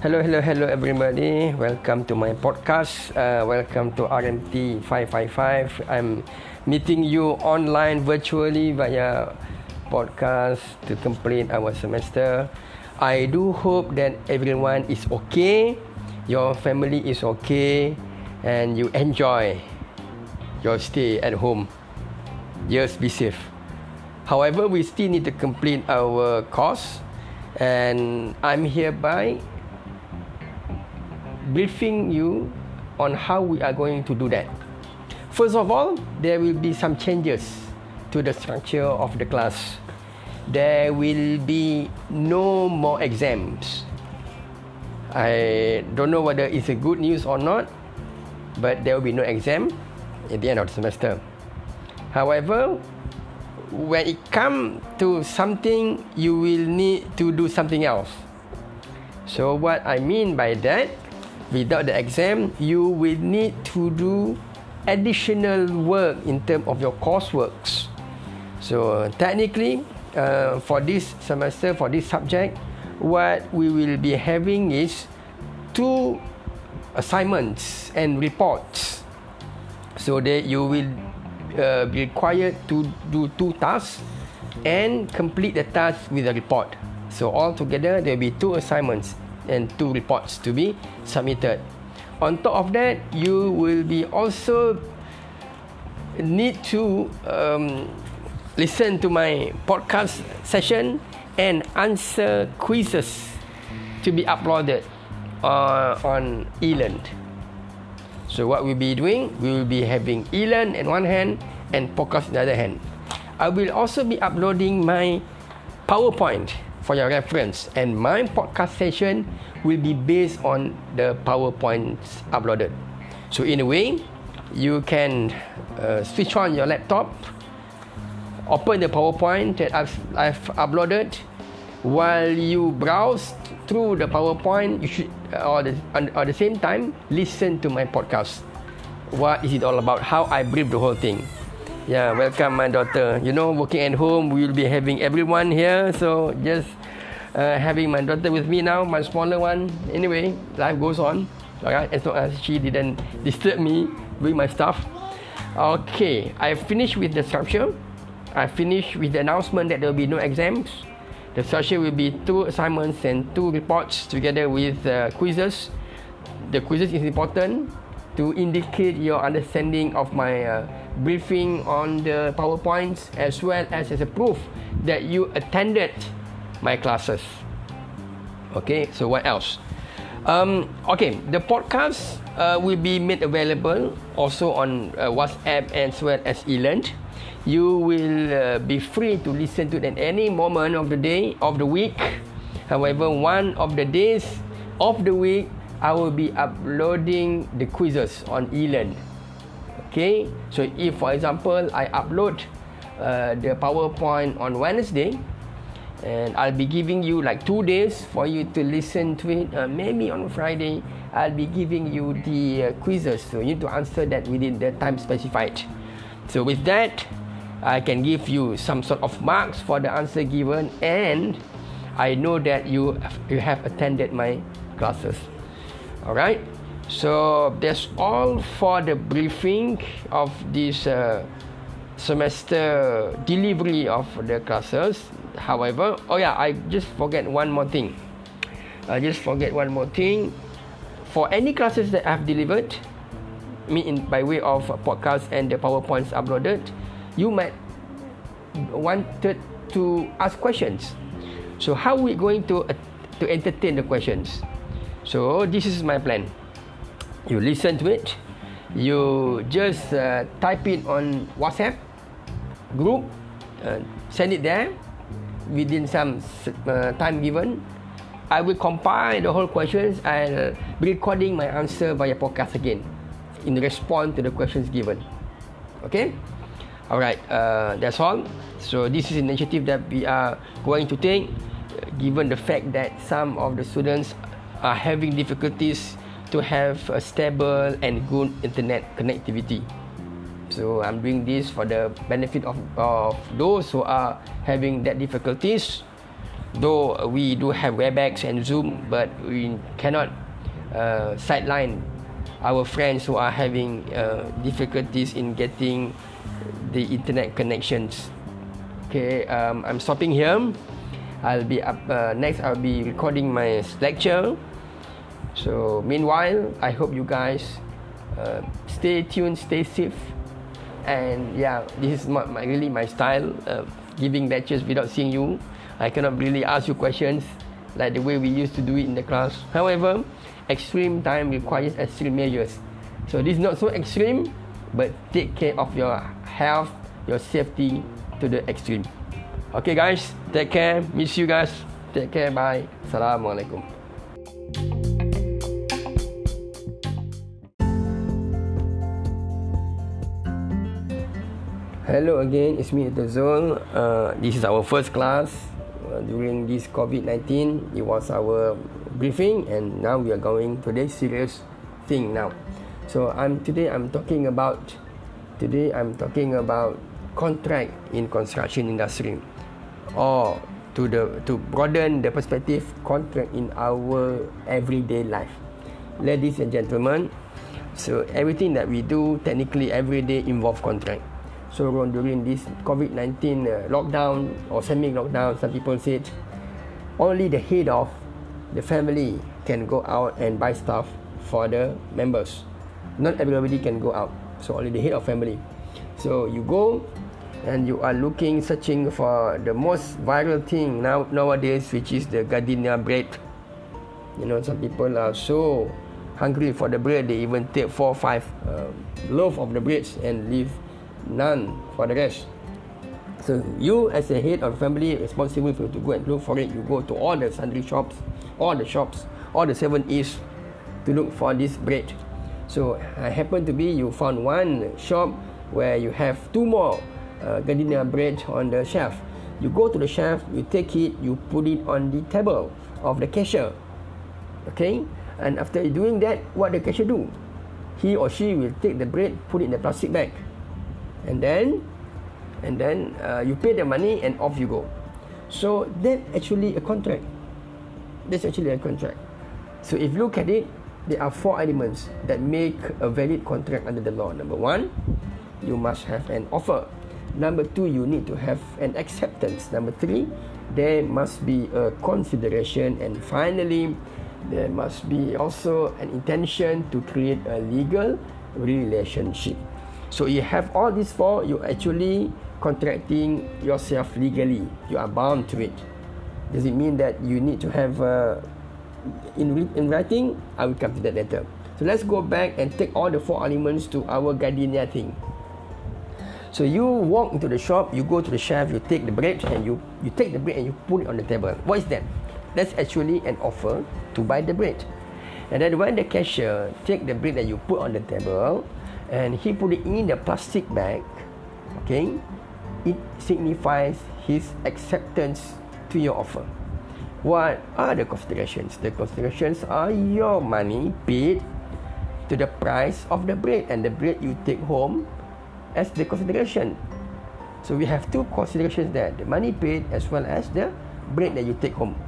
Hello, hello, hello, everybody. Welcome to my podcast. Uh, welcome to RMT 555. I'm meeting you online virtually via podcast to complete our semester. I do hope that everyone is okay, your family is okay, and you enjoy your stay at home. Just be safe. However, we still need to complete our course, and I'm hereby briefing you on how we are going to do that. First of all, there will be some changes to the structure of the class. There will be no more exams. I don't know whether it's a good news or not, but there will be no exam at the end of the semester. However, when it comes to something, you will need to do something else. So, what I mean by that without the exam, you will need to do additional work in terms of your courseworks. So technically, uh, for this semester, for this subject, what we will be having is two assignments and reports. So that you will be required to do two tasks and complete the task with a report. So altogether, there will be two assignments and two reports to be submitted. On top of that, you will be also need to um, listen to my podcast session and answer quizzes to be uploaded uh, on eLearn. So what we'll be doing, we will be having eLearn in one hand and podcast in the other hand. I will also be uploading my PowerPoint for your reference. And my podcast session will be based on the PowerPoints uploaded. So in a way, you can uh, switch on your laptop, open the PowerPoint that I've, I've uploaded. While you browse through the PowerPoint, you should, uh, or the, at the same time, listen to my podcast. What is it all about? How I brief the whole thing. Yeah, welcome my daughter. You know, working at home, we will be having everyone here. So just uh, having my daughter with me now, my smaller one. Anyway, life goes on. Alright, as long as she didn't disturb me with my stuff. Okay, I finished with the structure. I finished with the announcement that there will be no exams. The structure will be two assignments and two reports together with uh, quizzes. The quizzes is important to indicate your understanding of my uh, briefing on the PowerPoints as well as as a proof that you attended my classes. Okay, so what else? Um, okay, the podcast uh, will be made available also on uh, WhatsApp as well as eLearn. You will uh, be free to listen to it at any moment of the day of the week. However, one of the days of the week I will be uploading the quizzes on eLearn. Okay, so if for example I upload uh, the PowerPoint on Wednesday, and I'll be giving you like two days for you to listen to it. Uh, maybe on Friday I'll be giving you the uh, quizzes, so you need to answer that within the time specified. So with that, I can give you some sort of marks for the answer given, and I know that you you have attended my classes. Alright, so that's all for the briefing of this uh, semester delivery of the classes. However, oh yeah, I just forget one more thing. I just forget one more thing. For any classes that I've delivered, me in by way of podcast and the powerpoints uploaded, you might wanted to ask questions. So how we going to uh, to entertain the questions? So this is my plan. You listen to it. You just uh, type it on WhatsApp group, uh, send it there within some uh, time given. I will compile the whole questions and be recording my answer via podcast again in response to the questions given. Okay? Alright, uh, that's all. So this is an initiative that we are going to take given the fact that some of the students are having difficulties to have a stable and good internet connectivity. So I'm doing this for the benefit of, of those who are having that difficulties. Though we do have Webex and Zoom, but we cannot uh, sideline our friends who are having uh, difficulties in getting the internet connections. Okay, um, I'm stopping here. I'll be up uh, next. I'll be recording my lecture. So meanwhile, I hope you guys uh, stay tuned, stay safe, and yeah, this is not my, really my style. Uh, giving lectures without seeing you, I cannot really ask you questions like the way we used to do it in the class. However, extreme time requires extreme measures. So this is not so extreme, but take care of your health, your safety to the extreme. Okay guys, take care. Miss you guys. Take care. Bye. Assalamualaikum. Hello again, it's me Zul. Uh, this is our first class uh, during this COVID-19. It was our briefing and now we are going to the serious thing now so i'm today i'm talking about today i'm talking about contract in construction industry. Or to the to broaden the perspective contract in our everyday life. Ladies and gentlemen so everything that we do technically every day involve contract. So during this covid-19 uh, lockdown or semi lockdown some people said only the head of the family can go out and buy stuff for the members. Not everybody can go out. So only the head of family. So you go and you are looking, searching for the most viral thing now nowadays, which is the gardenia bread. You know, some people are so hungry for the bread, they even take four, five uh, loaf of the breads and leave none for the rest. So you, as a head of family, responsible for to go and look for it. You go to all the sundry shops all the shops, all the seven east to look for this bread. So I happen to be you found one shop where you have two more uh, gardenia bread on the shelf. You go to the shelf, you take it, you put it on the table of the cashier. Okay, and after doing that, what the cashier do? He or she will take the bread, put it in the plastic bag, and then, and then uh, you pay the money and off you go. So that actually a contract that's actually a contract. So if you look at it, there are four elements that make a valid contract under the law. Number one, you must have an offer. Number two, you need to have an acceptance. Number three, there must be a consideration. And finally, there must be also an intention to create a legal relationship. So you have all these four, you actually contracting yourself legally. You are bound to it. Does it mean that you need to have uh, in in writing? I will come to that later. So let's go back and take all the four elements to our gardenia thing. So you walk into the shop, you go to the shelf, you take the bread and you you take the bread and you put it on the table. What is that? That's actually an offer to buy the bread. And then when the cashier take the bread that you put on the table and he put it in the plastic bag, okay, it signifies his acceptance to your offer. What are the considerations? The considerations are your money paid to the price of the bread and the bread you take home as the consideration. So we have two considerations there the money paid as well as the bread that you take home.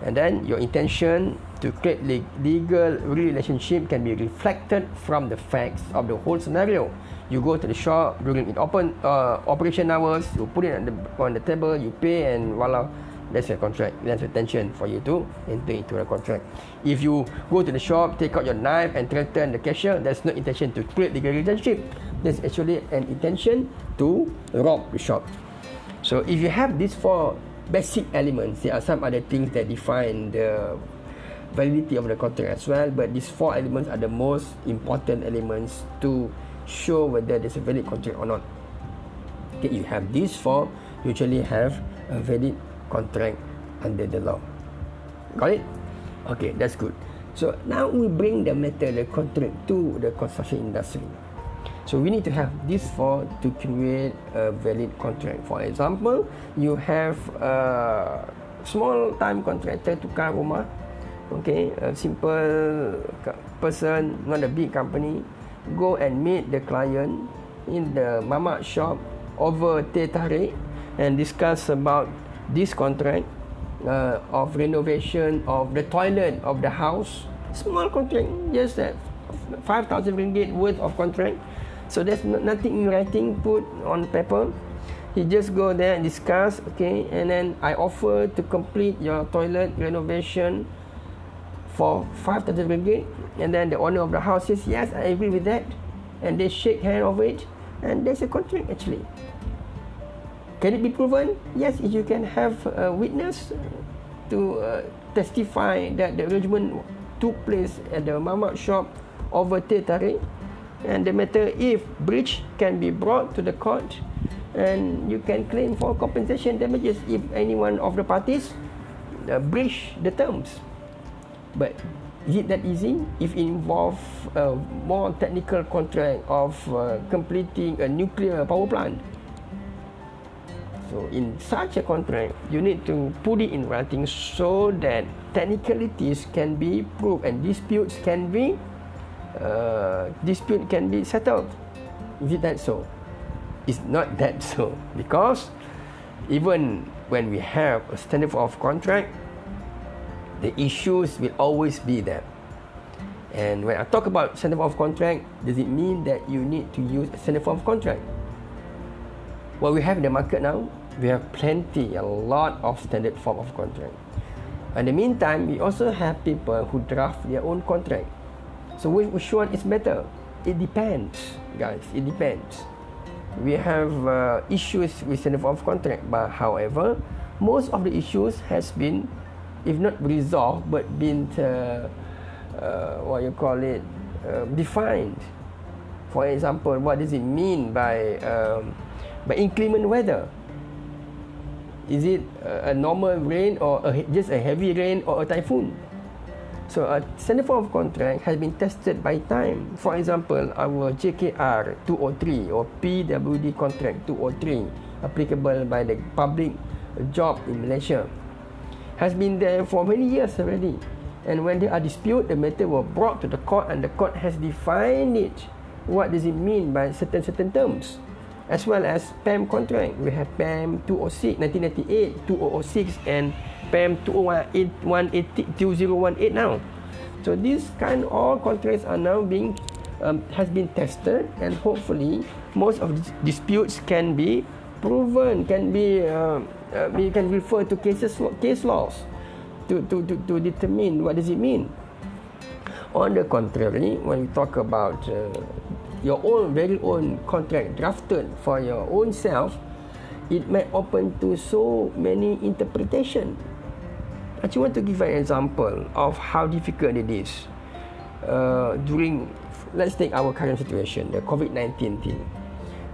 And then your intention to create legal relationship can be reflected from the facts of the whole scenario. You go to the shop during it open uh, operation hours, you put it on the on the table, you pay, and voila, that's a contract. That's a tension for you to enter into a contract. If you go to the shop, take out your knife and threaten the cashier, there's no intention to create legal relationship. There's actually an intention to rob the shop. So if you have these four basic elements, there are some other things that define the validity of the contract as well but these four elements are the most important elements to show whether there's a valid contract or not okay you have these four you usually have a valid contract under the law. Got it? Okay that's good. So now we bring the matter the contract to the construction industry. So we need to have this four to create a valid contract. For example you have a small time contractor to rumah okay, a simple person, not a big company, go and meet the client in the mamak shop over teh tarik and discuss about this contract uh, of renovation of the toilet of the house. Small contract, just that 5,000 ringgit worth of contract. So there's nothing in writing put on paper. He just go there and discuss, okay, and then I offer to complete your toilet renovation for 5,000 ringgit. And then the owner of the house says, yes, I agree with that. And they shake hand over it. And there's a contract actually. Can it be proven? Yes, if you can have a witness to uh, testify that the arrangement took place at the mamak shop over teh and the matter if breach can be brought to the court and you can claim for compensation damages if any one of the parties uh, breach the terms. But is it that easy? If it involves a more technical contract of uh, completing a nuclear power plant so in such a contract you need to put it in writing so that technicalities can be proved and disputes can be uh, dispute can be settled. Is it that so? It's not that so. Because even when we have a standard of contract the issues will always be there. And when I talk about standard of contract does it mean that you need to use a standard form of contract? What we have in the market now we have plenty a lot of standard form of contract. In the meantime we also have people who draft their own contract. So which one is better? It depends guys it depends. We have uh, issues with the of contract but however most of the issues has been if not resolved but been uh, uh, what you call it uh, defined. For example what does it mean by um, by inclement weather is it a, normal rain or a, just a heavy rain or a typhoon So a standard form of contract has been tested by time. For example, our JKR 203 or PWD contract 203 applicable by the public job in Malaysia has been there for many years already. And when there are dispute, the matter were brought to the court and the court has defined it. What does it mean by certain certain terms? As well as PAM contract. We have PAM 206, 1998, 2006 and PAM 2018 now. So these kind all contracts are now being um, has been tested and hopefully most of these disputes can be proven can be uh, uh, we can refer to cases case laws to, to, to, to determine what does it mean on the contrary when we talk about uh, your own very own contract drafted for your own self it may open to so many interpretation I just want to give an example of how difficult it is uh, during, let's take our current situation, the COVID 19 thing.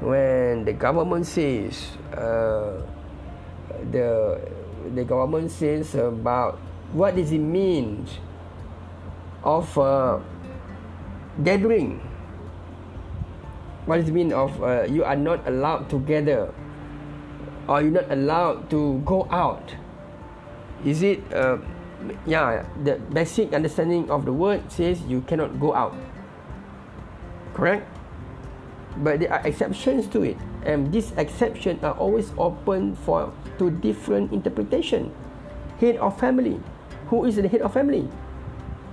When the government says, uh, the, the government says about what does it mean of uh, gathering. What does it mean of uh, you are not allowed to gather? Or you're not allowed to go out? Is it uh, yeah the basic understanding of the word says you cannot go out. Correct? But there are exceptions to it. And these exceptions are always open for to different interpretation. Head of family. Who is the head of family?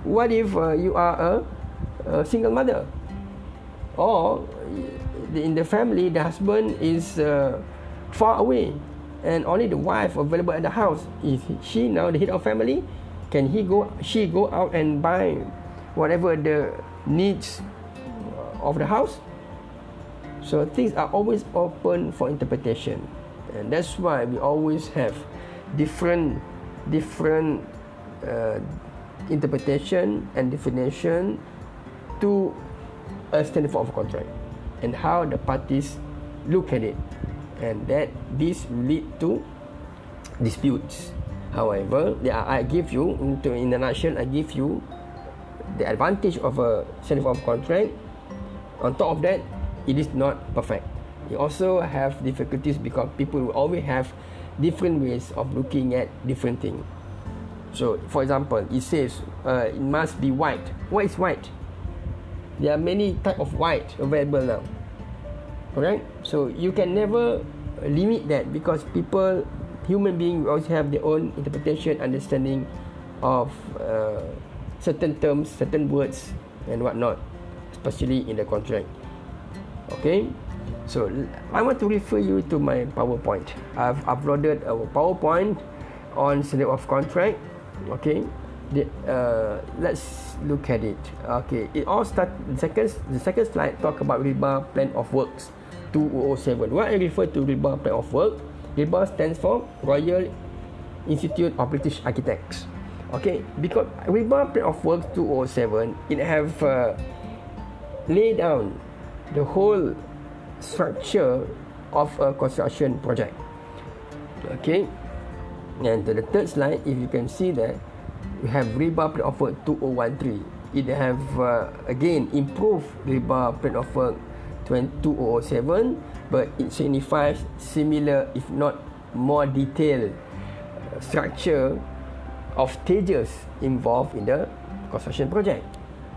What if uh, you are a, a single mother or in the family the husband is uh, far away. And only the wife available at the house. Is she now the head of family can he go she go out and buy whatever the needs of the house? So things are always open for interpretation. And that's why we always have different different uh, interpretation and definition to a standard form of contract and how the parties look at it. And that this lead to disputes. However I give you into in a nutshell I give you the advantage of a standard of contract. On top of that it is not perfect. You also have difficulties because people will always have different ways of looking at different things so for example it says uh, it must be white. What is white there are many type of white available now Alright, so you can never limit that because people, human beings, always have their own interpretation, understanding of uh, certain terms, certain words, and whatnot, especially in the contract. Okay, so I want to refer you to my PowerPoint. I've uploaded a PowerPoint on state of contract. Okay, the, uh, let's look at it. Okay, it all start. The second, the second slide talk about RIBA plan of works. 2007. What I refer to RIBA Plan of Work, RIBA stands for Royal Institute of British Architects. Okay, because RIBA Plan of Work 2007, it have uh, laid down the whole structure of a construction project. Okay, and the third slide, if you can see that, we have RIBA Plan of Work 2013. It have uh, again improved RIBA Plan of Work 2007 but it signifies similar if not more detailed uh, structure of stages involved in the construction project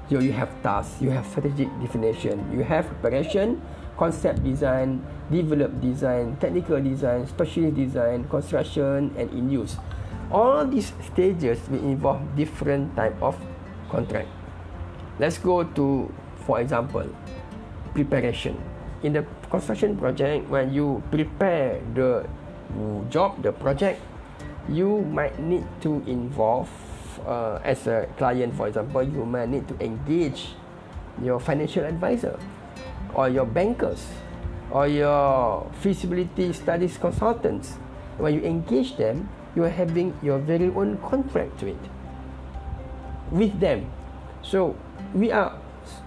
so you have tasks you have strategic definition you have preparation concept design develop design technical design specialist design construction and in use all these stages will involve different type of contract let's go to for example preparation. In the construction project, when you prepare the job, the project, you might need to involve, uh, as a client, for example, you might need to engage your financial advisor or your bankers or your feasibility studies consultants. When you engage them, you are having your very own contract it with them. So we are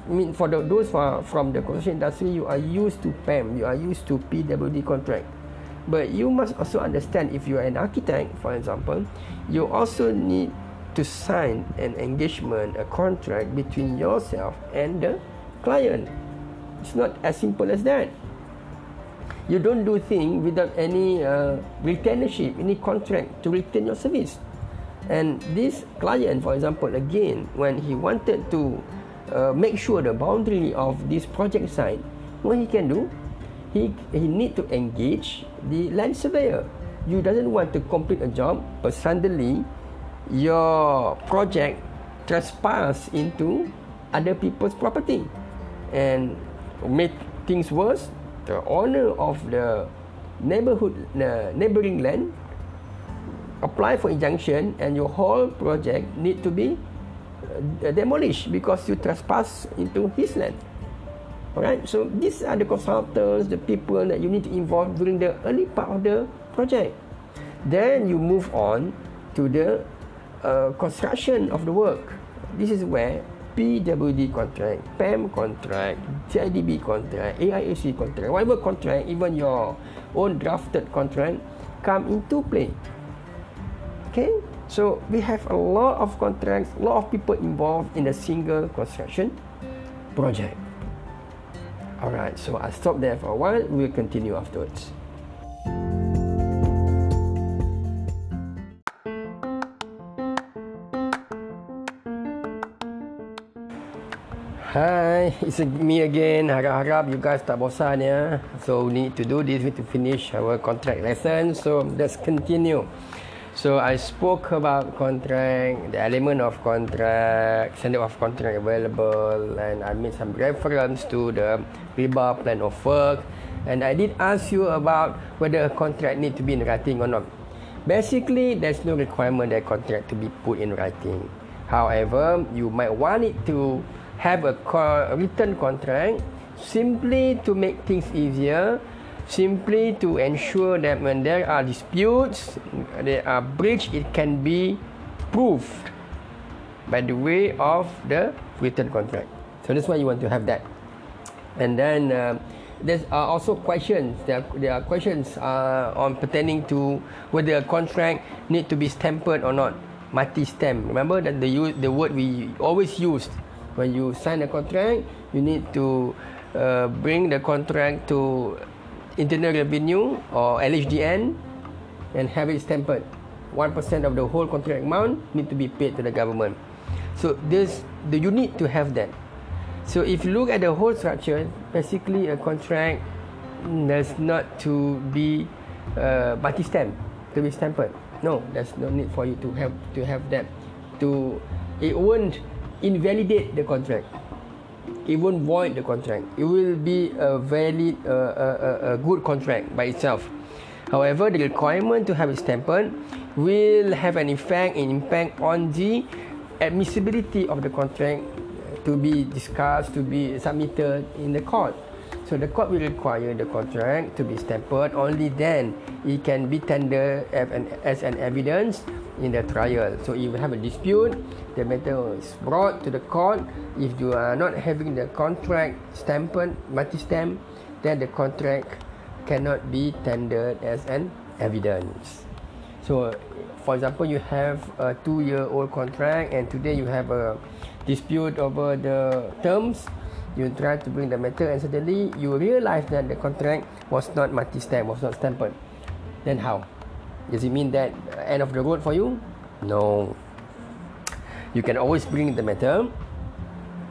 I mean for the, those from the construction industry you are used to PAM you are used to PWD contract. But you must also understand if you are an architect for example you also need to sign an engagement a contract between yourself and the client. It's not as simple as that you don't do things without any uh, retainership any contract to retain your service and this client for example again when he wanted to uh, make sure the boundary of this project site, what he can do, he he need to engage the land surveyor. You doesn't want to complete a job, but suddenly your project trespass into other people's property, and make things worse. The owner of the neighborhood uh, neighboring land apply for injunction, and your whole project need to be uh, demolished because you trespass into his land. Alright, so these are the consultants, the people that you need to involve during the early part of the project. Then you move on to the uh, construction of the work. This is where PWD contract, PAM contract, CIDB contract, AIAC contract, whatever contract, even your own drafted contract come into play. Okay, So we have a lot of contracts, a lot of people involved in a single construction project. Alright, so I'll stop there for a while. We'll continue afterwards. Hi, it's me again. Harap-harap you guys tak bosan ya. So we need to do this, we need to finish our contract lesson. So let's continue. So I spoke about contract, the element of contract, standard of contract available, and I made some reference to the RIBA plan of work. And I did ask you about whether a contract need to be in writing or not. Basically, there's no requirement that contract to be put in writing. However, you might want it to have a written contract simply to make things easier simply to ensure that when there are disputes, there are breach, it can be proved by the way of the written contract. So that's why you want to have that. And then uh, there's uh, also questions. There are, there are questions uh, on pertaining to whether a contract need to be stamped or not. Mati stamp. Remember that the the word we always used when you sign a contract, you need to uh, bring the contract to internal revenue or LHDN and have it stamped. 1% of the whole contract amount need to be paid to the government. So this the you need to have that. So if you look at the whole structure, basically a contract does not to be uh, multi-stamp to be stamped. No, there's no need for you to have to have that. To it won't invalidate the contract. It won't void the contract. It will be a valid, uh, a, a, good contract by itself. However, the requirement to have it stamped will have an effect, an impact on the admissibility of the contract to be discussed, to be submitted in the court. So the court will require the contract to be stamped. Only then it can be tendered as an, evidence in the trial. So if you have a dispute, the matter is brought to the court. If you are not having the contract stamped, multi-stamp, then the contract cannot be tendered as an evidence. So, for example, you have a two-year-old contract, and today you have a dispute over the terms you try to bring the matter and suddenly you realize that the contract was not multi-stamp, was not stamped. Then how? Does it mean that end of the road for you? No. You can always bring the matter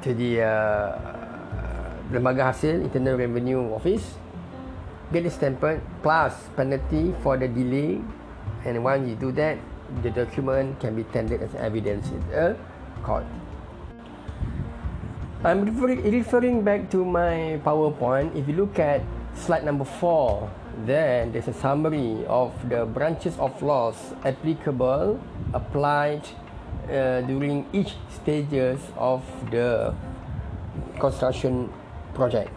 to the uh, Lembaga Hasil Internal Revenue Office, get it stamped plus penalty for the delay, and once you do that, the document can be tendered as evidence in a court. I'm referring, back to my PowerPoint. If you look at slide number four, then there's a summary of the branches of laws applicable, applied uh, during each stages of the construction project.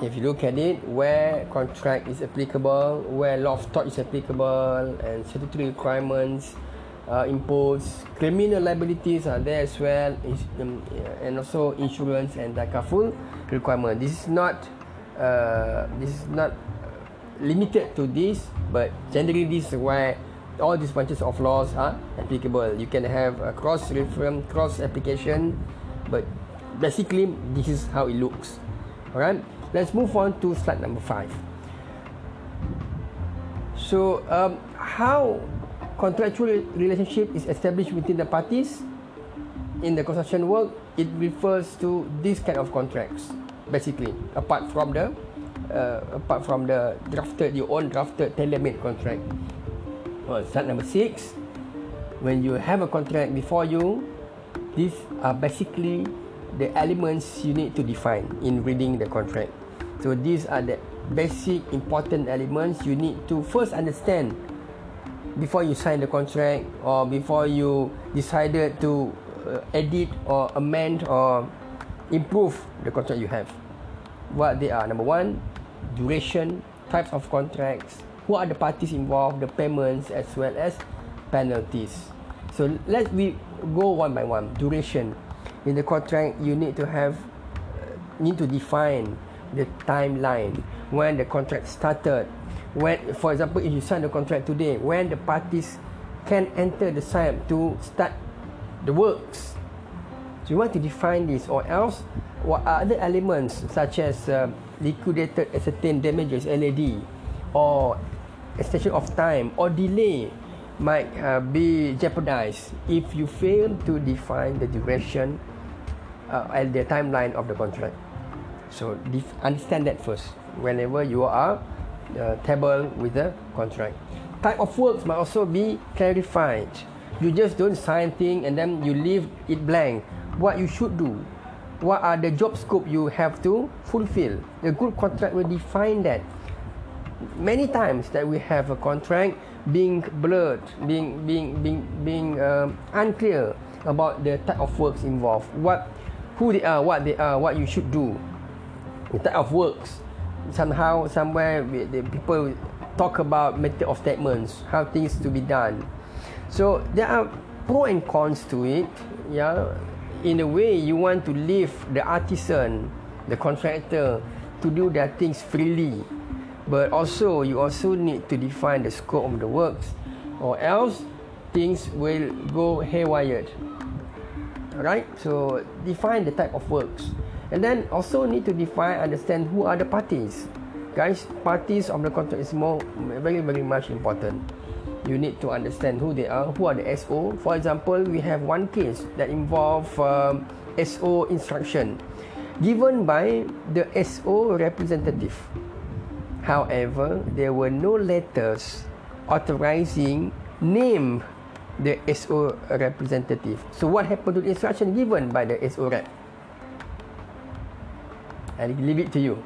If you look at it, where contract is applicable, where law of tort is applicable, and statutory requirements, uh, impose criminal liabilities are there as well um, and also insurance and takaful requirement. This is not uh, this is not limited to this but generally this is why all these bunches of laws are applicable. You can have a cross reference cross application but basically this is how it looks. All right let's move on to slide number 5 so um, how contractual relationship is established between the parties in the construction work, it refers to this kind of contracts, basically, apart from the uh, apart from the drafted, your own drafted tailor-made contract. Well, start number six. When you have a contract before you, these are basically the elements you need to define in reading the contract. So these are the basic important elements you need to first understand before you sign the contract or before you decided to uh, edit or amend or improve the contract you have what they are. Number one duration types of contracts who are the parties involved the payments as well as penalties. So let we go one by one. Duration. In the contract you need to have uh, need to define the timeline when the contract started when for example if you sign the contract today when the parties can enter the site to start the works. So you want to define this or else what are other elements such as uh, liquidated ascertained damages LAD or extension of time or delay might uh, be jeopardized if you fail to define the duration uh, and the timeline of the contract. So def- understand that first. Whenever you are uh, table with the contract. Type of works might also be clarified. You just don't sign thing and then you leave it blank. What you should do, what are the job scope you have to fulfill. The good contract will define that. Many times that we have a contract being blurred, being being being being um, unclear about the type of works involved, what, who they are, what they are, what you should do, the type of works somehow somewhere the people talk about method of statements how things to be done. So there are pro and cons to it yeah in a way you want to leave the artisan the contractor to do their things freely. But also you also need to define the scope of the works or else things will go haywire. Right so define the type of works And then also need to define, understand who are the parties. Guys, parties of the contract is more very very much important. You need to understand who they are, who are the SO. For example, we have one case that involve um, SO instruction given by the SO representative. However, there were no letters authorizing name the SO representative. So what happened to the instruction given by the SO rep? I leave it to you.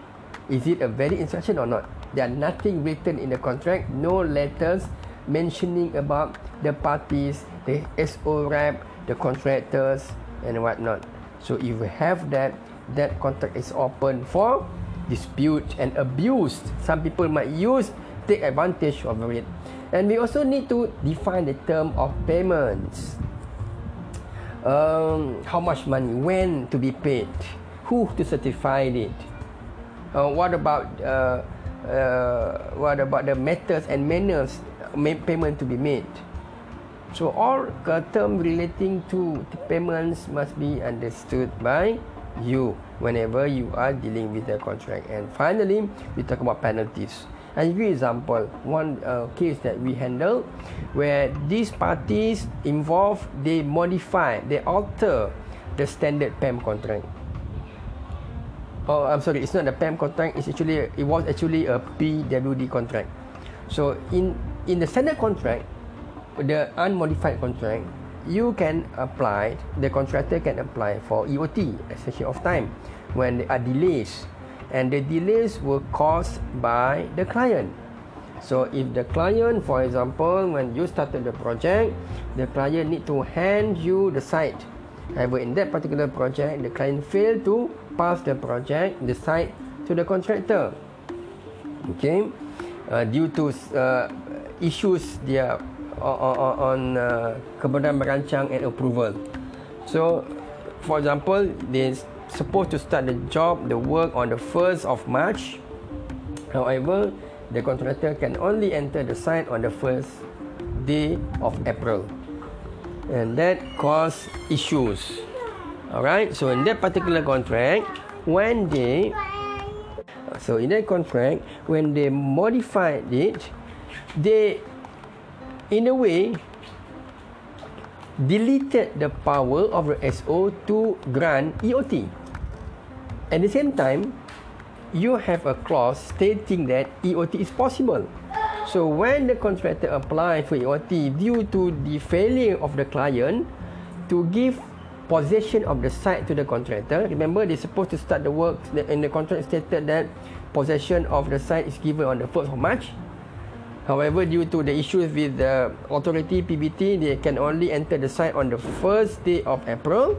Is it a valid instruction or not? There are nothing written in the contract, no letters mentioning about the parties, the SO rep, the contractors and whatnot. So if you have that, that contract is open for dispute and abuse. Some people might use, take advantage of it. And we also need to define the term of payments. Um, how much money, when to be paid, who to certify it. Uh, what about uh, uh, what about the methods and manners payment to be made? So all uh, term relating to the payments must be understood by you whenever you are dealing with the contract. And finally, we talk about penalties. I'll give you example. One uh, case that we handle where these parties involved, they modify, they alter the standard PAM contract. Oh, I'm sorry, it's not a PAM contract. It's actually it was actually a PWD contract. So in in the standard contract, the unmodified contract, you can apply, the contractor can apply for EOT, extension of time, when there are delays. And the delays were caused by the client. So if the client, for example, when you started the project, the client need to hand you the site. However, in that particular project, the client failed to pass the project, the site to the contractor. Okay, uh, due to uh, issues dia on, on uh, kemudahan merancang and approval. So, for example, they supposed to start the job, the work on the 1st of March. However, the contractor can only enter the site on the first day of April. And that caused issues. Alright, so in that particular contract, when they so in that contract, when they modified it, they in a way deleted the power of the SO to grant EOT. At the same time, you have a clause stating that EOT is possible. So when the contractor apply for EOT due to the failure of the client to give possession of the site to the contractor, remember they're supposed to start the work and the contract stated that possession of the site is given on the 1st of March. However, due to the issues with the authority PBT, they can only enter the site on the first day of April,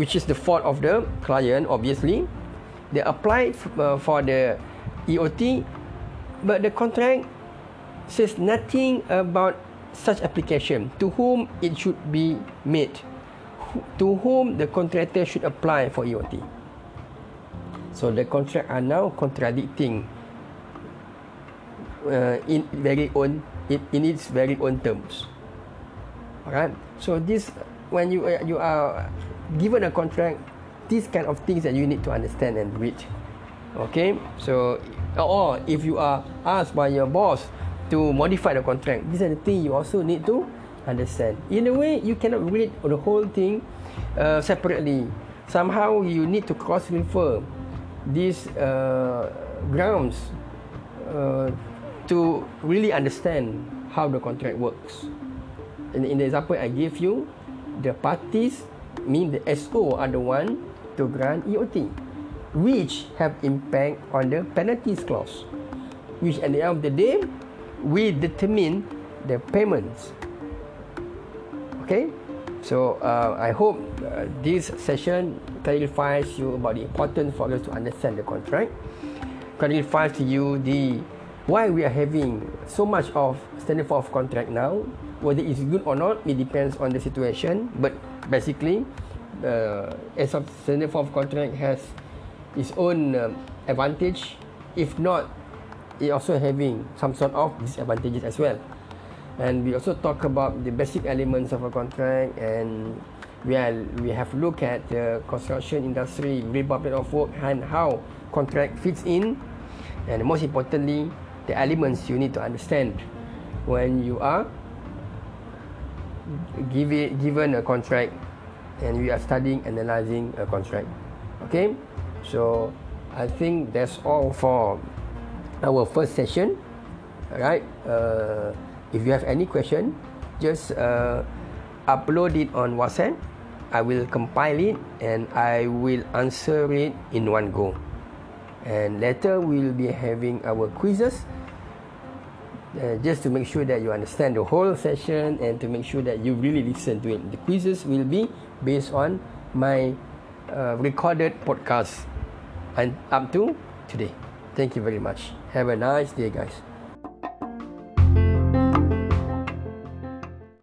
which is the fault of the client, obviously. They applied uh, for the EOT, but the contract says nothing about such application. To whom it should be made, to whom the contractor should apply for EOT. So the contract are now contradicting uh, in very own in, in its very own terms. Alright. So this when you uh, you are given a contract, these kind of things that you need to understand and read. Okay. So or if you are asked by your boss to modify the contract, these are the things you also need to understand. In a way, you cannot read the whole thing uh, separately. Somehow you need to cross refer these uh, grounds uh, to really understand how the contract works. In, in the example I gave you, the parties mean the SO are the one to grant EOT, which have impact on the penalties clause, which at the end of the day, we determine the payments. Okay, so uh, I hope uh, this session clarifies you about the importance for us to understand the contract, clarifies to you the why we are having so much of standard form of contract now. Whether it's good or not it depends on the situation. But basically uh, as of standard form of contract has its own um, advantage. If not it also having some sort of disadvantages as well. And we also talk about the basic elements of a contract and we are, we have looked at the construction industry RIBA plan of work and how contract fits in. And most importantly the elements you need to understand. When you are give it, given a contract and we are studying analyzing a contract. Okay? So i think that's all for our first session. Alright. Uh, if you have any question, just uh, upload it on WhatsApp. I will compile it and I will answer it in one go. And later we'll be having our quizzes. Uh, just to make sure that you understand the whole session and to make sure that you really listen to it. The quizzes will be based on my uh, recorded podcast and up to today. Thank you very much. Have a nice day, guys.